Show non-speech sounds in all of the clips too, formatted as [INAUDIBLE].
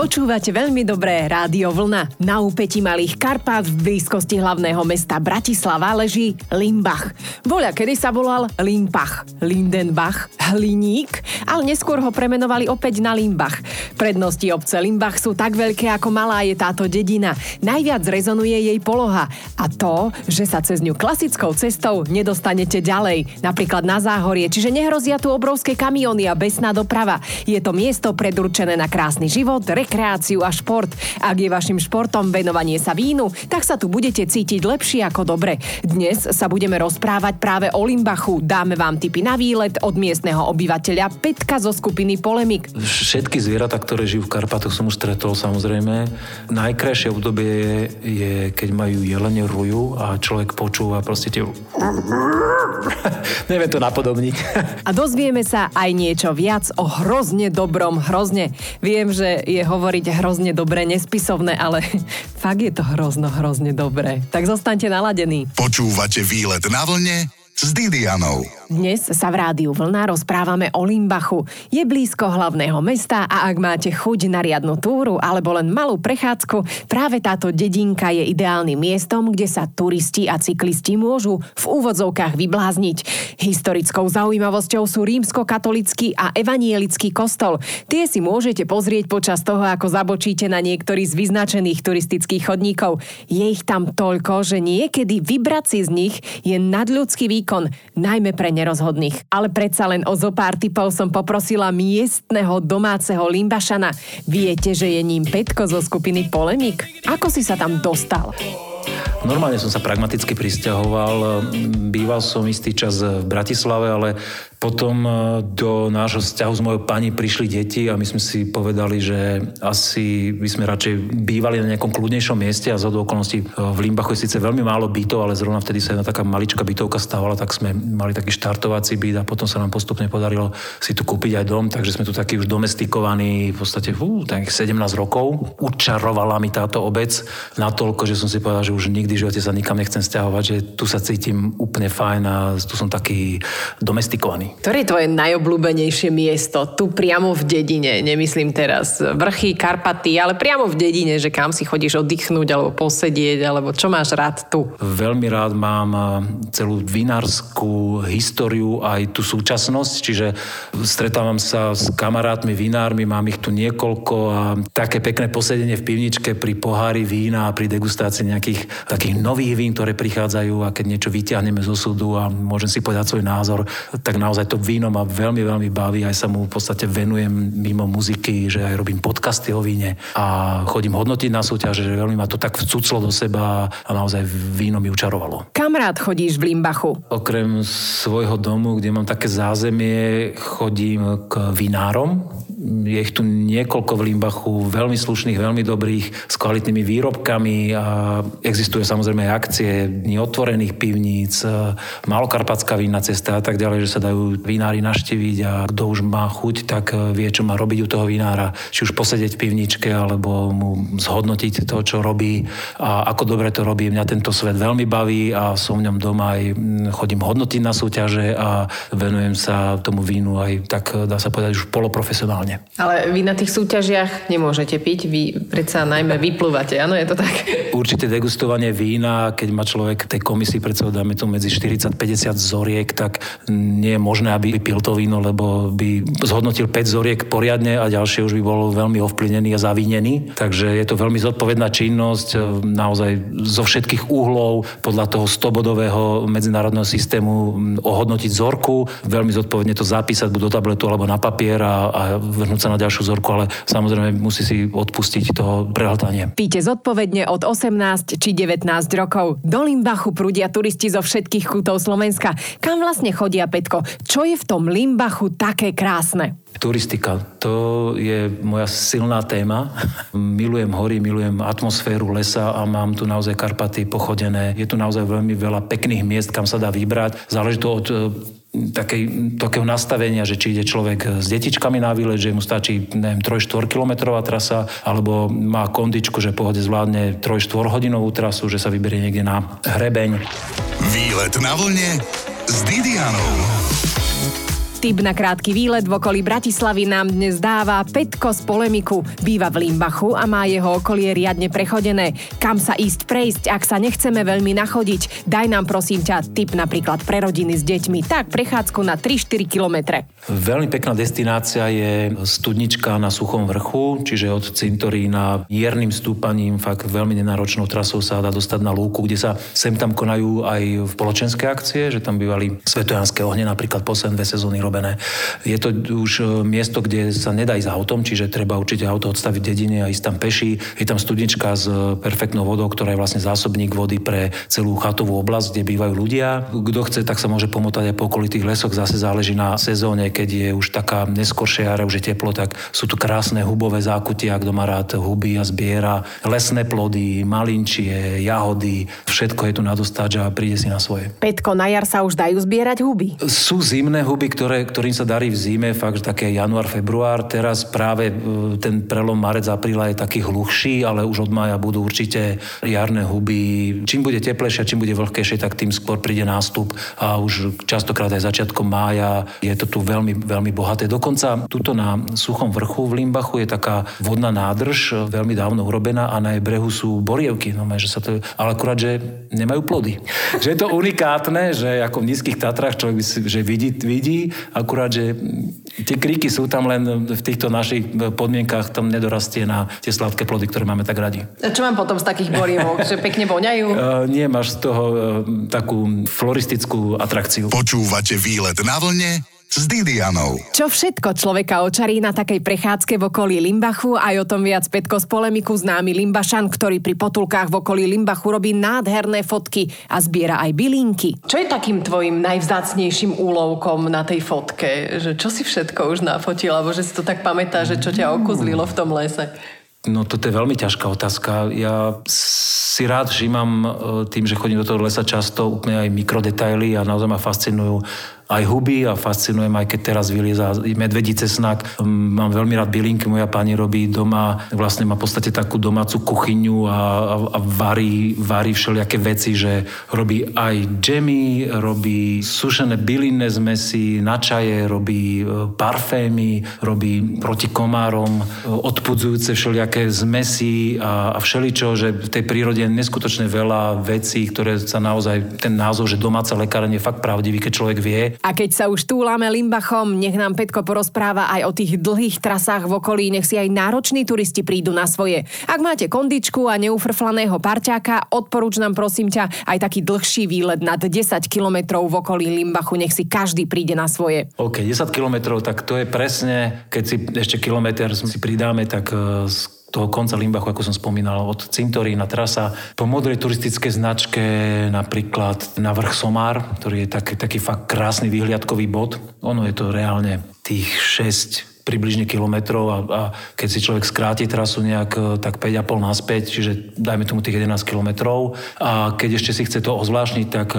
Počúvate veľmi dobré Rádio Vlna. Na úpeti Malých Karpát v blízkosti hlavného mesta Bratislava leží Limbach. Voľa kedy sa volal Limpach, Lindenbach, Hliník, ale neskôr ho premenovali opäť na Limbach. Prednosti obce Limbach sú tak veľké, ako malá je táto dedina. Najviac rezonuje jej poloha a to, že sa cez ňu klasickou cestou nedostanete ďalej, napríklad na záhorie, čiže nehrozia tu obrovské kamiony a besná doprava. Je to miesto predurčené na krásny život, rekreáciu a šport. Ak je vašim športom venovanie sa vínu, tak sa tu budete cítiť lepšie ako dobre. Dnes sa budeme rozprávať práve o Limbachu. Dáme vám tipy na výlet od miestneho obyvateľa Petka zo skupiny Polemik. Všetky zvieratá, ktoré žijú v Karpatoch, som už stretol samozrejme. Najkrajšie obdobie je, je keď majú jelene ruju a človek počúva proste tie... [LAUGHS] Neviem to napodobniť. a dozvieme sa aj niečo viac o hrozne dobrom hrozne. Viem, že je hovoriť hrozne dobre nespisovné, ale [LAUGHS] fakt je to hrozno, hrozne dobre. Tak zostaňte naladení. Počúvate výlet na vlne s Didianou. Dnes sa v rádiu Vlna rozprávame o Limbachu. Je blízko hlavného mesta a ak máte chuť na riadnu túru alebo len malú prechádzku, práve táto dedinka je ideálnym miestom, kde sa turisti a cyklisti môžu v úvodzovkách vyblázniť. Historickou zaujímavosťou sú rímsko-katolický a evanielický kostol. Tie si môžete pozrieť počas toho, ako zabočíte na niektorý z vyznačených turistických chodníkov. Je ich tam toľko, že niekedy vybrať si z nich je nadľudský výkon, najmä pre nerozhodných. Ale predsa len o zo pár typov som poprosila miestneho domáceho Limbašana. Viete, že je ním Petko zo skupiny Polemik? Ako si sa tam dostal? Normálne som sa pragmaticky pristahoval. Býval som istý čas v Bratislave, ale potom e, do nášho vzťahu s mojou pani prišli deti a my sme si povedali, že asi by sme radšej bývali na nejakom kľudnejšom mieste a za okolností e, v Limbachu je síce veľmi málo bytov, ale zrovna vtedy sa jedna taká maličká bytovka stávala, tak sme mali taký štartovací byt a potom sa nám postupne podarilo si tu kúpiť aj dom, takže sme tu takí už domestikovaní v podstate fú, tak 17 rokov. Učarovala mi táto obec natoľko, že som si povedal, že už nikdy v živote sa nikam nechcem stiahovať, že tu sa cítim úplne fajn a tu som taký domestikovaný. Ktoré je tvoje najobľúbenejšie miesto? Tu priamo v dedine, nemyslím teraz vrchy, Karpaty, ale priamo v dedine, že kam si chodíš oddychnúť alebo posedieť, alebo čo máš rád tu? Veľmi rád mám eh, celú vinárskú históriu aj tú súčasnosť, čiže stretávam sa s kamarátmi vinármi, mám ich tu niekoľko a také pekné posedenie v pivničke pri pohári vína a pri degustácii nejakých takých nových vín, ktoré prichádzajú a keď niečo vyťahneme zo súdu a môžem si povedať svoj názor, tak naozaj naozaj to víno ma veľmi, veľmi baví, aj sa mu v podstate venujem mimo muziky, že aj robím podcasty o víne a chodím hodnotiť na súťaže, že veľmi ma to tak vcuclo do seba a naozaj víno mi učarovalo. Kam rád chodíš v Limbachu? Okrem svojho domu, kde mám také zázemie, chodím k vinárom, je ich tu niekoľko v Limbachu, veľmi slušných, veľmi dobrých, s kvalitnými výrobkami a existuje samozrejme aj akcie dní otvorených pivníc, malokarpatská vína cesta a tak ďalej, že sa dajú vinári naštíviť a kto už má chuť, tak vie, čo má robiť u toho vinára. Či už posedieť v pivničke, alebo mu zhodnotiť to, čo robí a ako dobre to robí. Mňa tento svet veľmi baví a som v ňom doma aj chodím hodnotiť na súťaže a venujem sa tomu vínu aj tak, dá sa povedať, už poloprofesionálne normálne. Ale vy na tých súťažiach nemôžete piť, vy predsa najmä vyplúvate, áno, je to tak? Určite degustovanie vína, keď má človek tej komisii predsa dáme to medzi 40-50 zoriek, tak nie je možné, aby pil to víno, lebo by zhodnotil 5 zoriek poriadne a ďalšie už by bol veľmi ovplyvnený a zavinený. Takže je to veľmi zodpovedná činnosť, naozaj zo všetkých uhlov, podľa toho 100-bodového medzinárodného systému ohodnotiť zorku, veľmi zodpovedne to zapísať buď do tabletu alebo na papier a, a vrhnúť sa na ďalšiu zorku, ale samozrejme musí si odpustiť to prehltanie. Píte zodpovedne od 18 či 19 rokov. Do Limbachu prúdia turisti zo všetkých kútov Slovenska. Kam vlastne chodia, Petko? Čo je v tom Limbachu také krásne? Turistika, to je moja silná téma. Milujem hory, milujem atmosféru lesa a mám tu naozaj Karpaty pochodené. Je tu naozaj veľmi veľa pekných miest, kam sa dá vybrať. Záleží to od takej, takého nastavenia, že či ide človek s detičkami na výlet, že mu stačí, neviem, 3-4 kilometrová trasa, alebo má kondičku, že pohode zvládne 3-4 hodinovú trasu, že sa vyberie niekde na hrebeň. Výlet na vlne s Didianou. Tip na krátky výlet v okolí Bratislavy nám dnes dáva Petko z polemiku. Býva v Limbachu a má jeho okolie riadne prechodené. Kam sa ísť prejsť, ak sa nechceme veľmi nachodiť? Daj nám prosím ťa tip napríklad pre rodiny s deťmi. Tak prechádzku na 3-4 kilometre. Veľmi pekná destinácia je studnička na Suchom vrchu, čiže od cintorína miernym stúpaním, fakt veľmi nenáročnou trasou sa dá dostať na lúku, kde sa sem tam konajú aj spoločenské akcie, že tam bývali svetojanské ohne napríklad posledné dve sezóny robené. Je to už e, miesto, kde sa nedá ísť autom, čiže treba určite auto odstaviť dedine a ísť tam peši. Je tam studnička s e, perfektnou vodou, ktorá je vlastne zásobník vody pre celú chatovú oblasť, kde bývajú ľudia. Kto chce, tak sa môže pomotať aj po okolitých lesoch. Zase záleží na sezóne, keď je už taká neskoršia jara, už je teplo, tak sú tu krásne hubové zákutia, kto má rád huby a zbiera lesné plody, malinčie, jahody, všetko je tu na dostať a príde si na svoje. Petko, na jar sa už dajú zbierať huby? Sú zimné huby, ktoré, ktorým sa darí v zime, fakt také január, február. Teraz práve e, ten prelom marec, apríla je taký hluchší, ale už od maja budú určite jarné huby. Čím bude teplejšie, čím bude vlhkejšie, tak tým skôr príde nástup a už častokrát aj začiatkom mája je to tu veľmi, veľmi bohaté. Dokonca tuto na suchom vrchu v Limbachu je taká vodná nádrž, veľmi dávno urobená a na jej brehu sú borievky, no, že sa to, ale akurát, že nemajú plody. [LAUGHS] že je to unikátne, že ako v nízkych Tatrách človek si, že vidí, vidí akurát, že tie kríky sú tam len v týchto našich podmienkach, tam nedorastie na tie sladké plody, ktoré máme tak radi. A čo mám potom z takých borievok? že pekne voňajú? Uh, [LAUGHS] nie, máš z toho uh, takú floristickú atrakciu. Počúvate výlet na vlne s Didianou. Čo všetko človeka očarí na takej prechádzke v okolí Limbachu, aj o tom viac Petko z polemiku známy Limbašan, ktorý pri potulkách v okolí Limbachu robí nádherné fotky a zbiera aj bylinky. Čo je takým tvojim najvzácnejším úlovkom na tej fotke? Že čo si všetko už nafotil, alebo že si to tak pamätá, že čo ťa okuzlilo v tom lese? No toto je veľmi ťažká otázka. Ja si rád všímam e, tým, že chodím do toho lesa často úplne aj mikrodetaily a naozaj ma fascinujú aj huby a fascinujem aj keď teraz vylieza medvedí cesnak. Mám veľmi rád bylinky, moja pani robí doma, vlastne má v podstate takú domácu kuchyňu a, a, a varí, varí všelijaké veci, že robí aj džemy, robí sušené bylinné zmesy, na čaje, robí e, parfémy, robí proti komárom, e, odpudzujúce všelijaké zmesy a, a všeličo, že v tej prírode je neskutočne veľa vecí, ktoré sa naozaj, ten názov, že domáca lekárne je fakt pravdivý, keď človek vie. A keď sa už túlame Limbachom, nech nám Petko porozpráva aj o tých dlhých trasách v okolí, nech si aj nároční turisti prídu na svoje. Ak máte kondičku a neufrflaného parťáka, odporúč nám prosím ťa aj taký dlhší výlet nad 10 kilometrov v okolí Limbachu, nech si každý príde na svoje. OK, 10 kilometrov, tak to je presne, keď si ešte kilometr si pridáme, tak uh, toho konca Limbachu, ako som spomínal, od Cintorína trasa po modrej turistické značke napríklad na vrch Somár, ktorý je taký, taký fakt krásny výhliadkový bod. Ono je to reálne tých 6 približne kilometrov a, a keď si človek skráti trasu nejak e, tak 5,5 naspäť, čiže dajme tomu tých 11 kilometrov a keď ešte si chce to ozvláštniť, tak e,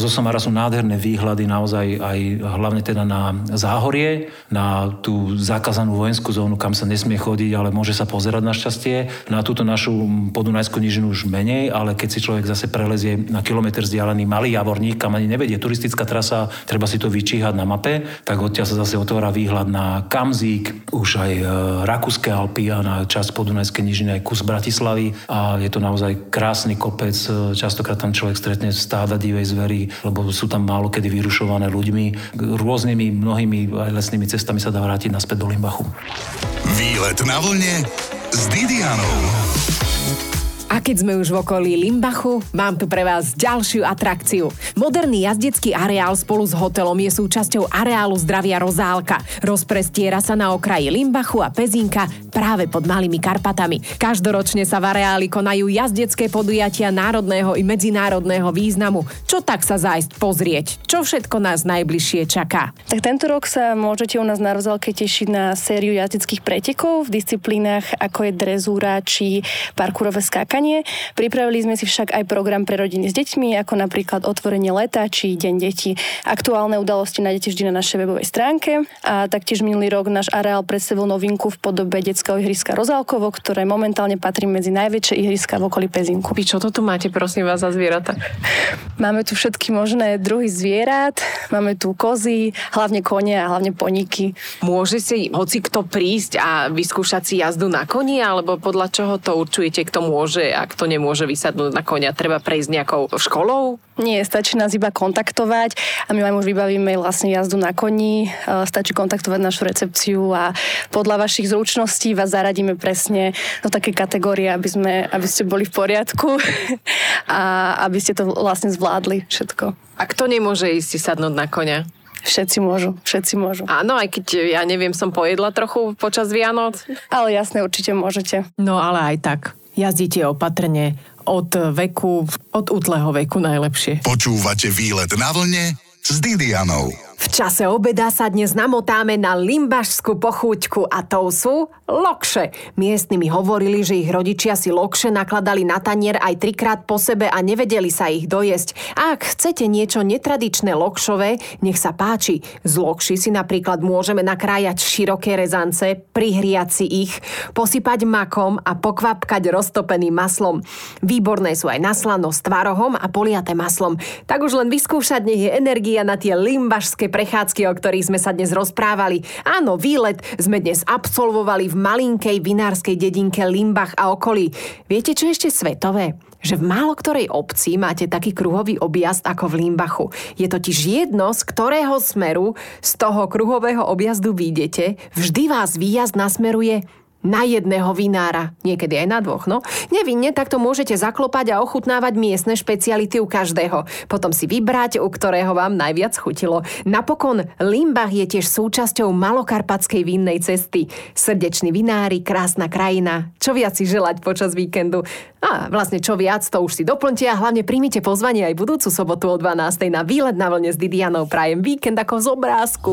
zo Somara sú nádherné výhľady naozaj aj hlavne teda na záhorie, na tú zakázanú vojenskú zónu, kam sa nesmie chodiť, ale môže sa pozerať na šťastie. Na túto našu podunajskú nížinu už menej, ale keď si človek zase prelezie na kilometr vzdialený malý javorník, kam ani nevedie turistická trasa, treba si to vyčíhať na mape, tak odtiaľ sa zase otvára výhľad na Kamz Hamzík, už aj e, Rakúske Alpy a na časť Podunajskej nižiny aj kus Bratislavy a je to naozaj krásny kopec. E, častokrát tam človek stretne stáda divej zvery, lebo sú tam málo kedy vyrušované ľuďmi. Rôznymi, mnohými aj lesnými cestami sa dá vrátiť naspäť do Limbachu. Výlet na vlne s Didianou. Keď sme už v okolí Limbachu, mám tu pre vás ďalšiu atrakciu. Moderný jazdecký areál spolu s hotelom je súčasťou areálu zdravia Rozálka. Rozprestiera sa na okraji Limbachu a Pezinka práve pod Malými Karpatami. Každoročne sa v areáli konajú jazdecké podujatia národného i medzinárodného významu. Čo tak sa zájsť pozrieť? Čo všetko nás najbližšie čaká? Tak tento rok sa môžete u nás na Rozálke tešiť na sériu jazdeckých pretekov v disciplínach ako je drezúra či parkurové skákanie. Pripravili sme si však aj program pre rodiny s deťmi, ako napríklad otvorenie leta či Deň detí. Aktuálne udalosti nájdete vždy na našej webovej stránke a taktiež minulý rok náš areál predstavil novinku v podobe detského olympijského ihriska Rozálkovo, ktoré momentálne patrí medzi najväčšie ihriska v okolí Pezinku. Vy čo to tu máte, prosím vás, za zvieratá? Máme tu všetky možné druhy zvierat, máme tu kozy, hlavne kone a hlavne poniky. Môže si hoci kto prísť a vyskúšať si jazdu na koni, alebo podľa čoho to určujete, kto môže a kto nemôže vysadnúť na konia? Treba prejsť nejakou školou? Nie, stačí nás iba kontaktovať a my vám už vybavíme vlastne jazdu na koni. E, stačí kontaktovať našu recepciu a podľa vašich zručností vás zaradíme presne do také kategórie, aby, sme, aby ste boli v poriadku [LAUGHS] a aby ste to vlastne zvládli všetko. A kto nemôže ísť si sadnúť na konia? Všetci môžu, všetci môžu. Áno, aj keď ja neviem, som pojedla trochu počas Vianoc. Ale jasne, určite môžete. No ale aj tak, jazdíte opatrne, od veku, od útleho veku najlepšie. Počúvate výlet na vlne s Didianou. V čase obeda sa dnes namotáme na limbašskú pochúťku a to sú lokše. Miestni mi hovorili, že ich rodičia si lokše nakladali na tanier aj trikrát po sebe a nevedeli sa ich dojesť. A ak chcete niečo netradičné lokšové, nech sa páči. Z lokši si napríklad môžeme nakrájať široké rezance, prihriať si ich, posypať makom a pokvapkať roztopeným maslom. Výborné sú aj na slano s tvarohom a poliaté maslom. Tak už len vyskúšať nech je energia na tie limbašské prechádzky, o ktorých sme sa dnes rozprávali. Áno, výlet sme dnes absolvovali v malinkej vinárskej dedinke Limbach a okolí. Viete, čo ešte svetové? že v málo ktorej obci máte taký kruhový objazd ako v Limbachu. Je totiž jedno, z ktorého smeru z toho kruhového objazdu vyjdete, vždy vás výjazd nasmeruje na jedného vinára, niekedy aj na dvoch, no. Nevinne takto môžete zaklopať a ochutnávať miestne špeciality u každého. Potom si vybrať, u ktorého vám najviac chutilo. Napokon Limbach je tiež súčasťou malokarpatskej vinnej cesty. Srdečný vinári, krásna krajina. Čo viac si želať počas víkendu? A vlastne čo viac, to už si doplňte a hlavne príjmite pozvanie aj budúcu sobotu o 12. na výlet na vlne s Didianou. Prajem víkend ako z obrázku.